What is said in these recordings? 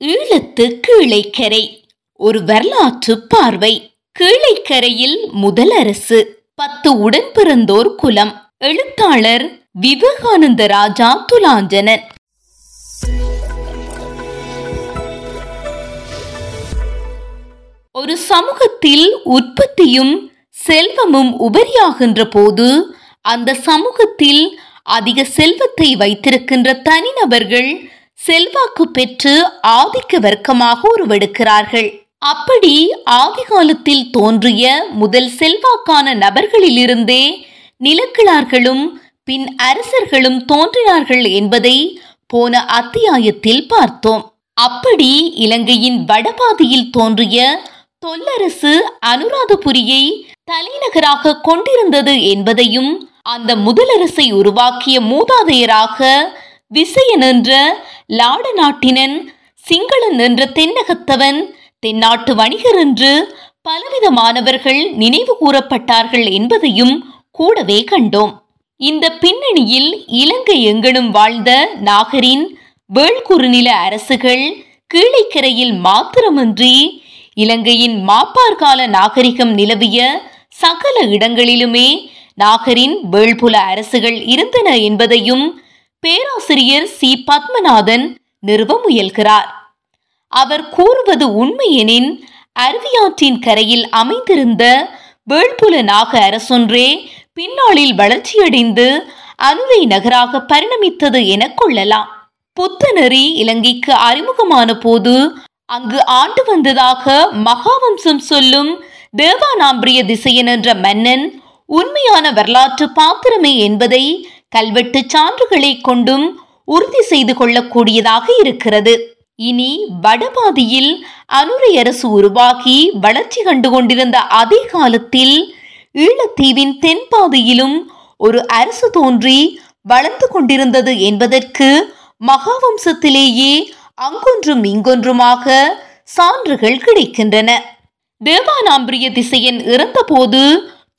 ஈழத்து கீழைக்கரை ஒரு வரலாற்று பார்வை. கீழைக்கரையில் முதல் அரசு பத்து உடன் பிறந்தோர் குலம். எழுத்தாளர் விவேகானந்த ராஜா துலாஞ்சனன். ஒரு சமூகத்தில் உற்பத்தியும் செல்வமும் உபரியாகின்ற போது அந்த சமூகத்தில் அதிக செல்வத்தை வைத்திருக்கின்ற தனிநபர்கள் செல்வாக்கு பெற்று ஆதிக்க வர்க்கமாக உருவெடுக்கிறார்கள். அப்படி ஆதி காலத்தில் தோன்றிய முதல் செல்வாக்கான நபர்களிலிருந்தே நிலக்கிழார்களும் பின் அரசர்களும் தோன்றினார்கள் என்பதை போன அத்தியாயத்தில் பார்த்தோம். அப்படி இலங்கையின் வடபாதியில் தோன்றிய தொல்லரசு அனுராதபுரியை தலைநகராக கொண்டிருந்தது என்பதையும் அந்த முதலரசை உருவாக்கிய மூதாதையராக விசயன் என்ற லாட நாட்டினன் சிங்களன் என்ற தென்னகத்தவன் தென்னாட்டு வணிகர் என்று பலவிதமானவர்கள் நினைவு கூறப்பட்டார்கள் என்பதையும் கூடவே கண்டோம். இந்த பின்னணியில் இலங்கை எங்கனும் வாழ்ந்த நாகரின் வேள்குறுநில அரசுகள் கீழைக்கரையில் மாத்திரமன்றி இலங்கையின் மாப்பார்கால நாகரிகம் நிலவிய சகல இடங்களிலுமே நாகரின் வேள்புல அரசுகள் இருந்தன என்பதையும் பேராசிரியர் சி. பத்மநாதன் நிறுவ முயல்கிறார். அவர் கூறுவது உண்மையெனின் அருவியாற்றின் கரையில் அமைந்திருந்த வேள்புல நாக அரசொன்றே பின்னாளில் வளர்ச்சியடைந்து அனுரை நகராக பரிணமித்தது என கொள்ளலாம். புத்தநெறி இலங்கைக்கு அறிமுகமான போது அங்கு ஆண்டு வந்ததாக மகாவம்சம் சொல்லும் தேவானாம்பிரிய திசையன் என்ற மன்னன் உண்மையான வரலாற்று பாத்திரமே என்பதை கல்வெட்டு சான்றுகளை கொண்டும் உறுதி செய்து கொள்ளக்கூடியதாக இருக்கிறது. இனி வடபாதியில் அனுரை அரசு உருவாகி வளர்ச்சி கண்டு கொண்டிருந்த அதே காலத்தில் ஈழத்தீவின் தென்பாதியிலும் ஒரு அரசு தோன்றி வளர்ந்து கொண்டிருந்தது என்பதற்கு மகாவம்சத்திலேயே அங்கொன்றும் இங்கொன்றுமாக சான்றுகள் கிடைக்கின்றன. தேவானாம்பிரிய திசையன் இறந்தபோது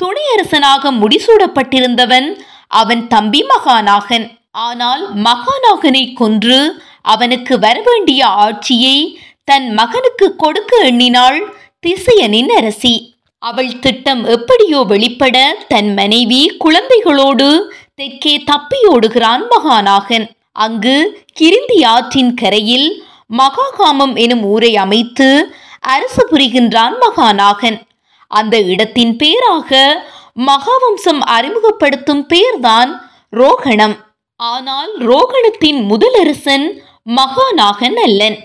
துணையரசனாக முடிசூடப்பட்டிருந்தவன் அவன் தம்பி மகாநாகன் ஆனால் மகாநாகனை கொன்று அவனுக்கு வரவேண்டிய ஆட்சியை தன் மகனுக்கு கொடுக்க எண்ணினாள் திசையனின் அரசி. அவள் திட்டம் எப்படியோ வெளிப்பட தன் மனைவி குழந்தைகளோடு தெற்கே தப்பியோடுகிறான் மகாநாகன் அங்கு கிரிந்தி ஆற்றின் கரையில் மகாகாமம் எனும் ஊரை அமைத்து அரசு புரிகின்றான் மகாநாகன் அந்த இடத்தின் பேராக மகாவம்சம் அறிமுகப்படுத்தும் பெயர்தான் ரோகணம். ஆனால் ரோகணத்தின் முதலரசன் மகாநாகன் அல்லன்.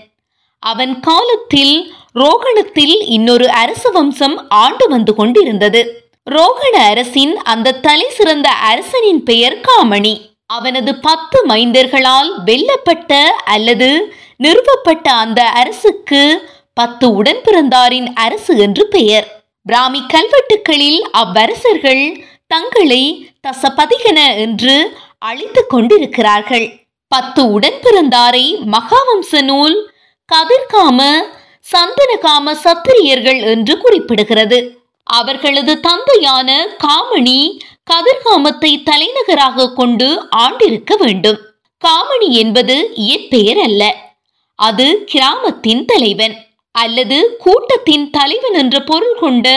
அவன் காலத்தில் ரோகணத்தில் இன்னொரு அரச வம்சம் ஆண்டு வந்து கொண்டிருந்தது. ரோகண அரசின் அந்த தலை சிறந்த அரசனின் பெயர் காமணி. அவனது பத்து மைந்தர்களால் வெல்லப்பட்ட அல்லது நிறுவப்பட்ட அந்த அரசுக்கு பத்து உடன்பிறந்தாரின் அரசு என்று பெயர். பிராமி கல்வெட்டுக்களில் அவ்வரசர்கள் தங்களை தசபதிகன என்று அழைத்துக் கொண்டிருக்கிறார்கள். பத்து உடன் பிறந்தாரை மகாவம்ச நூல் கதிர்காம சந்தனகாம சத்திரியர்கள் என்று குறிப்பிடுகிறது. அவர்களது தந்தையான காமணி கதிர்காமத்தை தலைநகராக கொண்டு ஆண்டிருக்க வேண்டும். காமணி என்பது இயற்பெயர் அல்ல அது கிராமத்தின் தலைவன். அல்லது கூட்டத்தின் தலைவன் என்ற பொருள் கொண்ட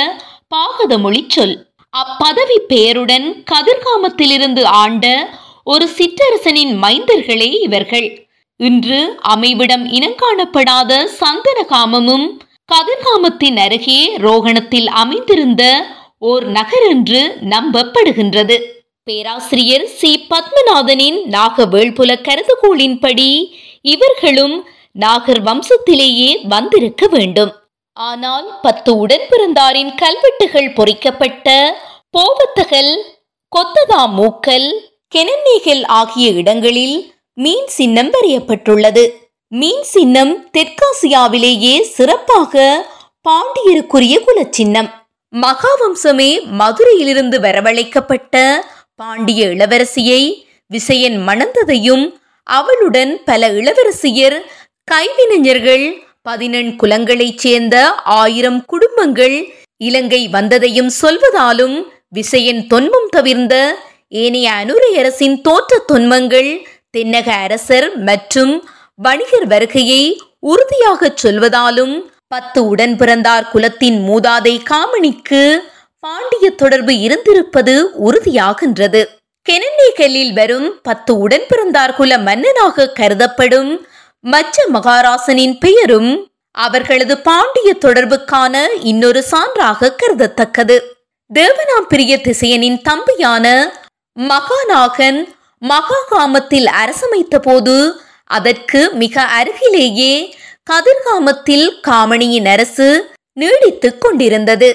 பாகத மொழி சொல். அப்பதவி பெயருடன் கதிர்காமத்திலிருந்து ஆண்ட ஒரு சிற்றரசனின் மைந்தர்களே இவர்கள். இன்று அமைவிடம் இனங்காணப்படாத சந்தனகாமமும் கதிர்காமத்தின் அருகே ரோகணத்தில் அமைந்திருந்த ஓர் நகர் என்று நம்பப்படுகின்றது. பேராசிரியர் சி. பத்மநாதனின் நாகவேள்புல கருதுகோளின்படி இவர்களும் நாகர் வம்சத்திலேயே வந்திருக்க வேண்டும். ஆனால் பத்து உடன் பிறந்தாரின் கல்வெட்டுகள் பொறிக்கப்பட்ட போவத்தகல் கொத்ததா மூக்கல் கெனநீகல் ஆகிய இடங்களில் மீன் சின்னம் வரையப்பட்டுள்ளது. மீன் சின்னம் தெற்காசியாவிலேயே சிறப்பாக பாண்டியருக்குரிய குலச்சின்னம். மகாவம்சமே மதுரையிலிருந்து வரவழைக்கப்பட்ட பாண்டிய இளவரசியை விசயன் மணந்ததையும் அவளுடன் பல இளவரசியர் கைவினைஞர்கள் பதினெண் குலங்களைச் சேர்ந்த ஆயிரம் குடும்பங்கள் இலங்கை வந்ததையும் சொல்வதாலும் விசயன் தொன்மம் தவிர்ந்த ஏனைய அனுரை அரசின் தோற்ற தொன்மங்கள் தென்னக அரசர் மற்றும் வணிகர் வருகையை உறுதியாகச் சொல்வதாலும் பத்து உடன் பிறந்தார் குலத்தின் மூதாதை காமணிக்கு பாண்டிய தொடர்பு இருந்திருப்பது உறுதியாகின்றது. கெனநீகலில் வரும் பத்து உடன் பிறந்தார் குல மன்னனாக கருதப்படும் மச்ச மகாராசனின் பெயரும் அவர்களது பாண்டிய தொடர்புக்கான இன்னொரு சான்றாக கருதத்தக்கது. தேவனாம்பிரிய திசையனின் தம்பியான மகாநாகன் மகாகாமத்தில் அரசமைத்த போது அதற்கு மிக அருகிலேயே கதிர்காமத்தில் காமணியின் அரசு நீடித்துக் கொண்டிருந்தது.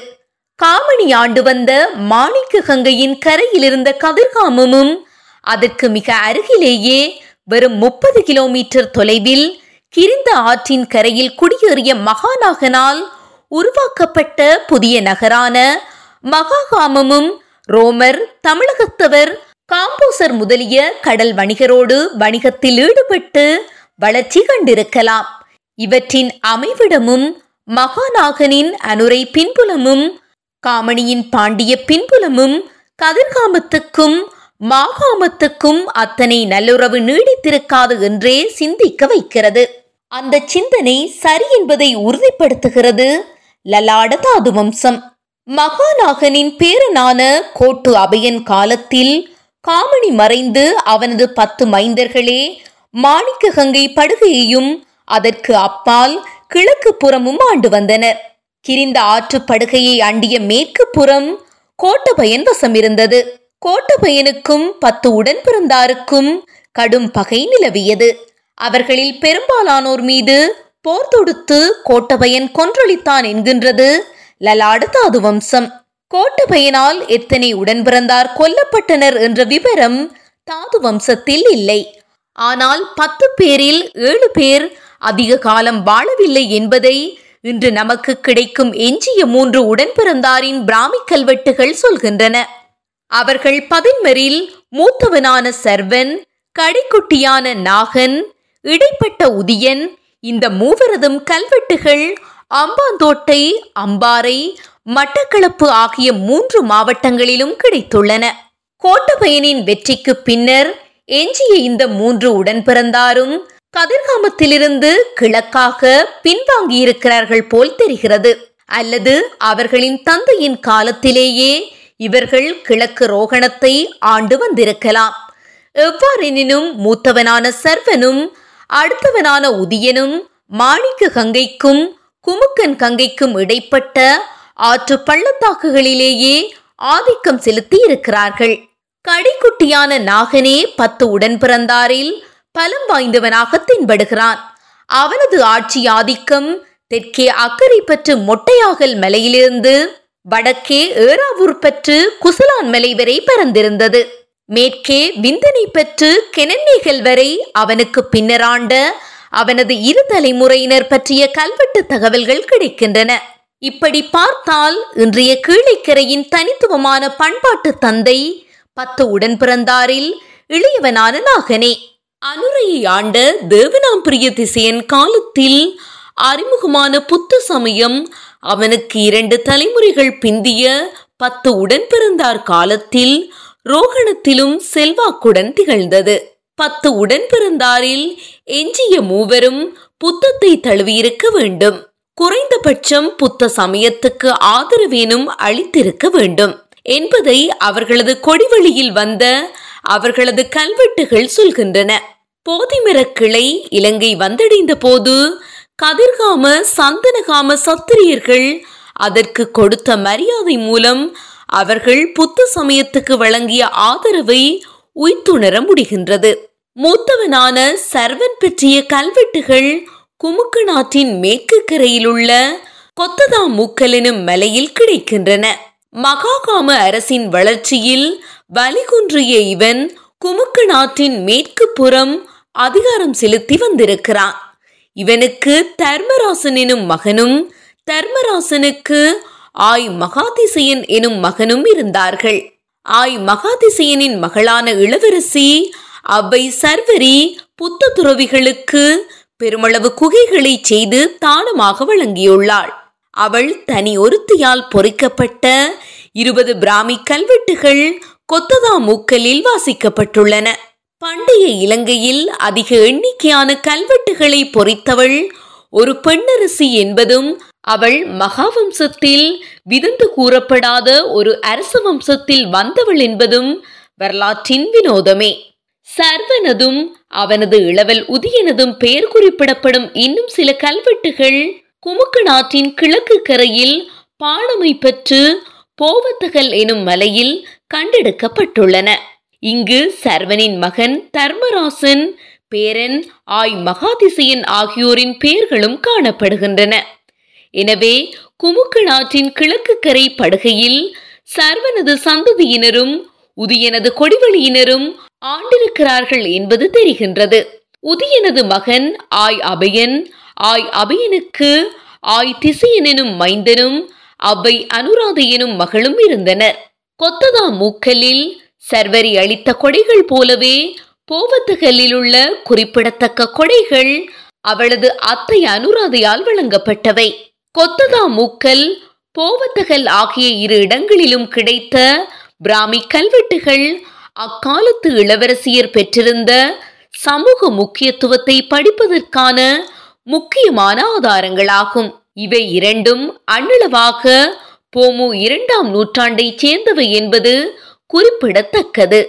காமணி ஆண்டு வந்த மாணிக்க கங்கையின் கரையில் இருந்த கதிர்காமமும் அதற்கு மிக அருகிலேயே வெறும் முப்பது கிலோமீட்டர் தொலைவில் கிரிந்த ஆற்றின் கரையில் குடியேறிய மகாநாகனால் உருவாக்கப்பட்ட புதிய நகரான மகாகாமமும் ரோமர் தமிழகத்தவர் காம்போசர் முதலிய கடல் வணிகரோடு வணிகத்தில் ஈடுபட்டு வளர்ச்சி கண்டிருக்கலாம். இவற்றின் அமைவிடமும் மகாநாகனின் அனுரை பின்புலமும் காமணியின் பாண்டிய பின்புலமும் கதிர்காமத்துக்கும் மாகாமத்துக்கும் அத்தனை நல்லுறவு நீடித்திருக்காது என்றே சிந்திக்க வைக்கிறது. அந்த சிந்தனை சரி என்பதை உறுதிப்படுத்துகிறது லலாட தாது வம்சம். மகாநாகனின் பேரனான கோட்டு அபயன் காலத்தில் காமணி மறைந்து அவனது பத்து மைந்தர்களே மாணிக்க கங்கை படுகையையும் அதற்கு அப்பால் கிழக்கு புறமும் ஆண்டு வந்தனர். கிரிந்த ஆற்று படுகையை அண்டிய மேற்கு புறம் கோட்டபயன் வசம் இருந்தது கோட்டபையனுக்கும் பத்து உடன் பிறந்தாருக்கும் கடும் பகை நிலவியது. அவர்களில் பெரும்பாலானோர் மீது போர் தொடுத்து கோட்டபையன் கொன்றொழித்தான் என்கின்றது லலாடு தாது வம்சம். கோட்டபையனால் எத்தனை உடன் பிறந்தார் கொல்லப்பட்டனர் என்ற விவரம் தாது வம்சத்தில் இல்லை. ஆனால் பத்து பேரில் ஏழு பேர் அதிக காலம் வாழவில்லை என்பதை இன்று நமக்கு கிடைக்கும் எஞ்சிய மூன்று உடன்பிறந்தாரின் பிராமி கல்வெட்டுகள் சொல்கின்றன. அவர்கள் பதின்மரில் மூத்தவனான சர்வன் கடைக்குட்டியான நாகன் இடைப்பட்ட உதியன் இந்த மூவரதும் கல்வெட்டுகள் அம்பாந்தோட்டை அம்பாறை மட்டக்களப்பு ஆகிய மூன்று மாவட்டங்களிலும் கிடைத்துள்ளன. கோட்டபயனின் வெற்றிக்கு பின்னர் எஞ்சிய இந்த மூன்று உடன்பிறந்தாரும் கதிர்காமத்திலிருந்து கிழக்காக பின்வாங்கியிருக்கிறார்கள் போல் தெரிகிறது. அல்லது அவர்களின் தந்தையின் காலத்திலேயே இவர்கள் கிழக்கு ரோகணத்தை ஆண்டு வந்திருக்கலாம். எவ்வாறெனினும் மூத்தவனான சர்வனும் அடுத்தவனான உதியனும் மாணிக்க கங்கைக்கும் குமுக்கன் கங்கைக்கும் இடைப்பட்ட ஆற்று பள்ளத்தாக்குகளிலேயே ஆதிக்கம் செலுத்தி இருக்கிறார்கள் கடிக்குட்டியான நாகனே பத்து உடன் பிறந்தாரில் பலம் வாய்ந்தவனாக தென்படுகிறான். அவனது ஆட்சி ஆதிக்கம் தெற்கே அக்கறை பற்று மொட்டையாகல் மலையிலிருந்து வடக்கே ஏறாவூர் பற்று குசலான் மலை வரை பறந்திருந்தது மேற்கே விந்தனை பற்று கெனன்னிகள் வரை அவனுக்கு பின்னராண்ட அவனது இரு தலைமுறையினர் பற்றிய கல்வெட்டு தகவல்கள் கிடைக்கின்றன. இப்படி பார்த்தால் இன்றைய கீழைக்கரையின் தனித்துவமான பண்பாட்டு தந்தை பத்து உடன் பிறந்தாரில் இளையவனான நாகனே. அனுரையை ஆண்ட தேவனாம்பிரிய திசையன் காலத்தில் அறிமுகமான புத்த சமயம் அவனுக்கு இரண்டு தலைமுறைகள் பிந்திய பத்து உடன் பிறந்தார் காலத்தில் ரோகணத்திலும் செல்வாக்குடன் திகழ்ந்தது. பத்து உடன் பிறந்தாரில் எஞ்சிய மூவரும் புத்தத்தை தழுவியிருக்க வேண்டும். குறைந்தபட்சம் புத்த சமயத்துக்கு ஆதரவேனும் அளித்திருக்க வேண்டும். என்பதை அவர்களது கொடிவழியில் வந்த அவர்களது கல்வெட்டுகள் சொல்கின்றன. போதிமரக் கிளை இலங்கை வந்தடைந்த போது கதிர்காம சந்தனகாம சத்திரியர்கள் அதற்கு கொடுத்த மரியாதை மூலம் அவர்கள் புத்த சமயத்துக்கு வழங்கிய ஆதரவை உய்த்துணர முடிகின்றது. மூத்தவனான சர்வன் பற்றிய கல்வெட்டுகள் குமுக்கு நாட்டின் மேற்கு கரையிலுள்ள கொத்ததா மூக்கல் எனும் மலையில் கிடைக்கின்றன. மகாகாம அரசின் வளர்ச்சியில் வலிகுன்றிய இவன் குமுக்கு நாட்டின் மேற்கு புறம் அதிகாரம் செலுத்தி வந்திருக்கிறான். இவனுக்கு தர்மராசன் எனும் மகனும் தர்மராசனுக்கு ஆய் மகாதிசையன் எனும் மகனும் இருந்தார்கள். ஆய் மகாதிசையனின் மகளான இளவரசி அவ்வை சர்வரி புத்த துறவிகளுக்கு பெருமளவு குகைகளை செய்து தானமாக வழங்கியுள்ளாள். அவள் தனி ஒருத்தியால் பொறிக்கப்பட்ட இருபது பிராமி கல்வெட்டுகள் கொத்ததா மூக்கலில் வாசிக்கப்பட்டுள்ளன. பண்டைய இலங்கையில் அதிக எண்ணிக்கையான கல்வெட்டுகளை பொறித்தவள் ஒரு பெண்ணரசி என்பதும் அவள் மகாவம்சத்தில் விதந்து கூறப்படாத ஒரு அரச வம்சத்தில் வந்தவள் என்பதும் வரலாற்றின் வினோதமே. சர்வனதும் அவனது இளவல் உதியனதும் பெயர் குறிப்பிடப்படும் இன்னும் சில கல்வெட்டுகள் குமுக்கு நாட்டின் கிழக்கு கரையில் பாணமை பெற்று போவத்தகல் எனும் மலையில் கண்டெடுக்கப்பட்டுள்ளன. இங்கு சர்வனின் மகன் தர்மராசன் பேரன் ஆய் மகாதிசையன் ஆகியோரின் பெயர்களும் காணப்படுகின்றன. எனவே குமுக்கு நாட்டின் கிழக்கு கரை படுகையில் சர்வனது சந்ததியினரும் உதியனது கொடிவழியினரும் ஆண்டிருக்கிறார்கள் என்பது தெரிகின்றது. உதியனது மகன் ஆய் அபயன் ஆய் அபயனுக்கு ஆய் திசையனும் மைந்தனும் அவ்வை அனுராதையனும் மகளும் இருந்தனர். கொத்ததா மூக்கலில் சர்வரி அளித்த கொடைகள் போலவே போவத்தகலில் உள்ள குறிப்பிடத்தக்க கொடைகள் அவளது அத்தை அனுராதையால் வழங்கப்பட்டவை. கொத்ததா மூக்கல் போவத்தகல் ஆகிய இரு இடங்களிலும் கிடைத்த பிராமி கல்வெட்டுகள் அக்காலத்து இளவரசியர் பெற்றிருந்த சமூக முக்கியத்துவத்தை படிப்பதற்கான முக்கியமான ஆதாரங்களாகும். இவை இரண்டும் அண்ணளவாக போமு இரண்டாம் நூற்றாண்டைச் சேர்ந்தவை என்பது குறிப்பிடத்தக்கது.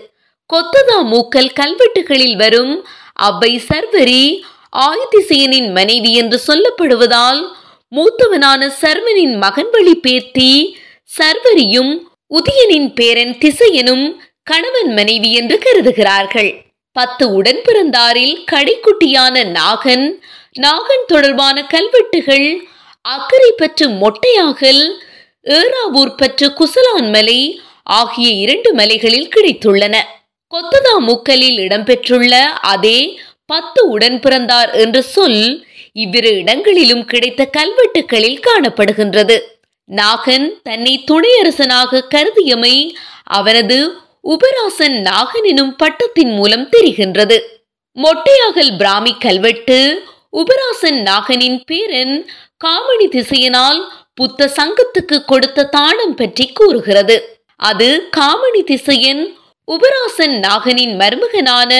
கொத்ததா மூக்கல் கல்வெட்டுகளில் வரும் அவ்வை சர்வரி ஆயுதிசேனின் மனைவி என்று சொல்லப்படுவதால் மூத்தவனான சர்வனின் மகன் வழி பேத்தி சர்வரியும் உதயனின் பேரன் திசையனும் கணவன் மனைவி என்று கருதுகிறார்கள். பத்து உடன் பிறந்தாரில் கடைக்குட்டியான நாகன் நாகன் தொடர்பான கல்வெட்டுகள் அக்கறை பற்று மொட்டையாகல் ஏறாவூர் பற்று குசலான் மலை ஆகிய இரண்டு மலைகளில் கிடைத்துள்ளன. கொத்ததா முக்கலில் இடம்பெற்றுள்ள அதே பத்து உடன் பிறந்தார் என்ற சொல் இவ்விரு இடங்களிலும் கிடைத்த கல்வெட்டுகளில் காணப்படுகின்றது. நாகன் தன்னை துணையரசனாக கருதியமை அவனது உபராசன் நாகன் எனும் பட்டத்தின் மூலம் தெரிகின்றது. மொட்டையாகல் பிராமி கல்வெட்டு உபராசன் நாகனின் பேரன் காமணி திசையனால் புத்த சங்கத்துக்கு கொடுத்த தானம் பற்றி கூறுகிறது. அது காமணி திசையன் உபராசன் நாகனின் மருமகனான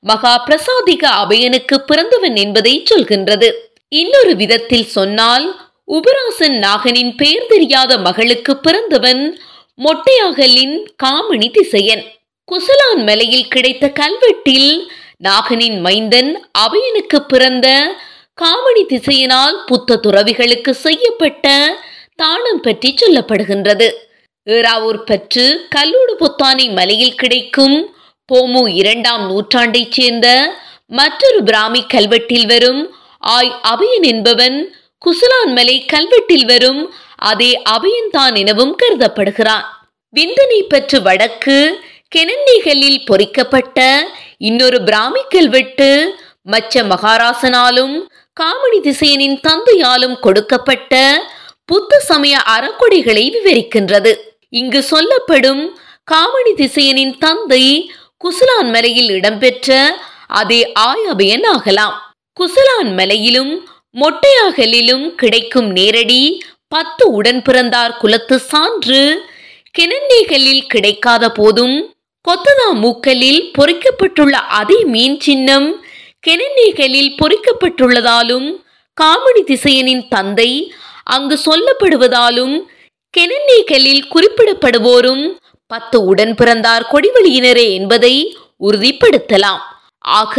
மகா பிரசாதிக அபயனுக்கு பிறந்தவன் என்பதை சொல்கின்றது. இன்னொரு விதத்தில் சொன்னால் உபராசன் நாகனின் பெயர் தெரியாத மகளுக்கு பிறந்தவன் மொட்டையாகலின் காமணி திசையன். குசலான் மலையில் கிடைத்த கல்வெட்டில் நாகனின் மைந்தன் அபயனுக்கு பிறந்த காமணி திசையினால் புத்த துறவிகளுக்கு செய்யப்பட்ட தானம் பற்றி சொல்லப்படுகின்றது. ஏறாவூர் பற்று கல்லூடு பொத்தானை மலையில் கிடைக்கும். போமு இரண்டாம் நூற்றாண்டைச் சேர்ந்த மற்றொரு பிராமி கல்வெட்டில் வரும். ஆய் அபயன் என்பவன் குசலான்மலை கல்வெட்டில் வரும். அதே அபயன்தான் எனவும் கருதப்படுகிறான். விந்தனை பற்று வடக்கு கெனன்னிகளில் பொறிக்கப்பட்ட இன்னொரு பிராமி கல்வெட்டு மச்ச மகாராசனாலும் காமணி திசையனின் தந்தையாலும் கொடுக்கப்பட்ட புத்த சமய அறக்கொடைகளை விவரிக்கின்றது. இங்கு சொல்லப்படும் காமணி திசையனின் தந்தை குசலான் மலையில் இடம்பெற்ற அதே ஆயபயன் ஆகலாம். குசலான் மலையிலும் மொட்டையாகலிலும் கிடைக்கும் நேரடி பத்து உடன் பிறந்தார் குலத்து சான்று கிணண்டிகளில் கிடைக்காத போதும் கொத்ததா மூக்கலில் பொறிக்கப்பட்டுள்ள அதே மீன் சின்னம் கெனநீகளில் பொறிக்கப்பட்டுள்ளதாலும் காமெடி திசையனின் தந்தை அங்கு சொல்லப்படுவதாலும் கெனநீகளில் குறிப்பிடப்படுவோரும் பத்து உடன் பிறந்தார் கொடிவழியினரே என்பதை உறுதிப்படுத்தலாம். ஆக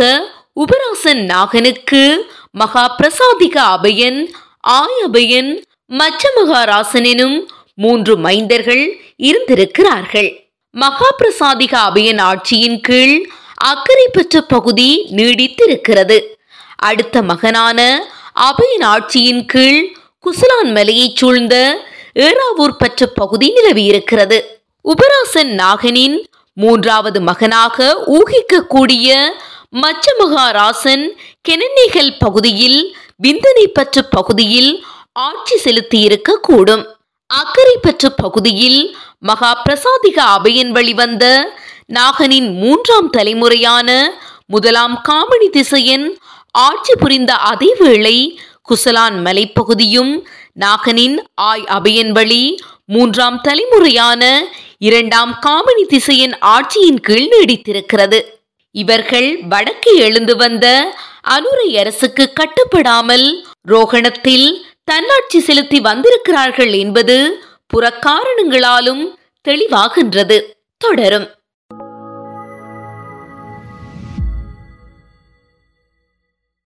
உபராசன் நாகனுக்கு மகா பிரசாதிக அபயன் ஆய் அபயன் மச்ச மகாராசன் எனும் மூன்று மைந்தர்கள் இருந்திருக்கிறார்கள். மகா பிரசாதிக அபயன் ஆட்சியின் கீழ் அக்கறை பெற்ற பகுதி நீடித்திருக்கிறது. அடுத்த மகனான அபயன் ஆட்சியின் கீழ் குசலான் மலையைச் சூழ்ந்த ஏறாவூர் பற்ற பகுதி நிலவியிருக்கிறது. உபராசன் நாகனின் மூன்றாவது மகனாக ஊகிக்கக்கூடிய மச்ச மகாராசன் கெனநீகல் பகுதியில் விந்தனை பற்ற பகுதியில் ஆட்சி செலுத்தியிருக்க கூடும் அக்கறை பற்ற பகுதியில் மகா பிரசாதிக அபயன் வழிவந்த நாகனின் மூன்றாம் தலைமுறையான முதலாம் காமணி திசையன் ஆட்சி புரிந்த அதே வேளை குசலான் மலைப்பகுதியும் நாகனின் ஆய் அபயன் வழி மூன்றாம் தலைமுறையான இரண்டாம் காமினி திசையின் ஆட்சியின் கீழ் நீடித்திருக்கிறது. இவர்கள் வடக்கு எழுந்து வந்த அனுரை அரசுக்கு கட்டுப்படாமல் ரோகணத்தில் தன்னாட்சி செலுத்தி வந்திருக்கிறார்கள் என்பது புறக்காரணங்களாலும் தெளிவாகின்றது. தொடரும்.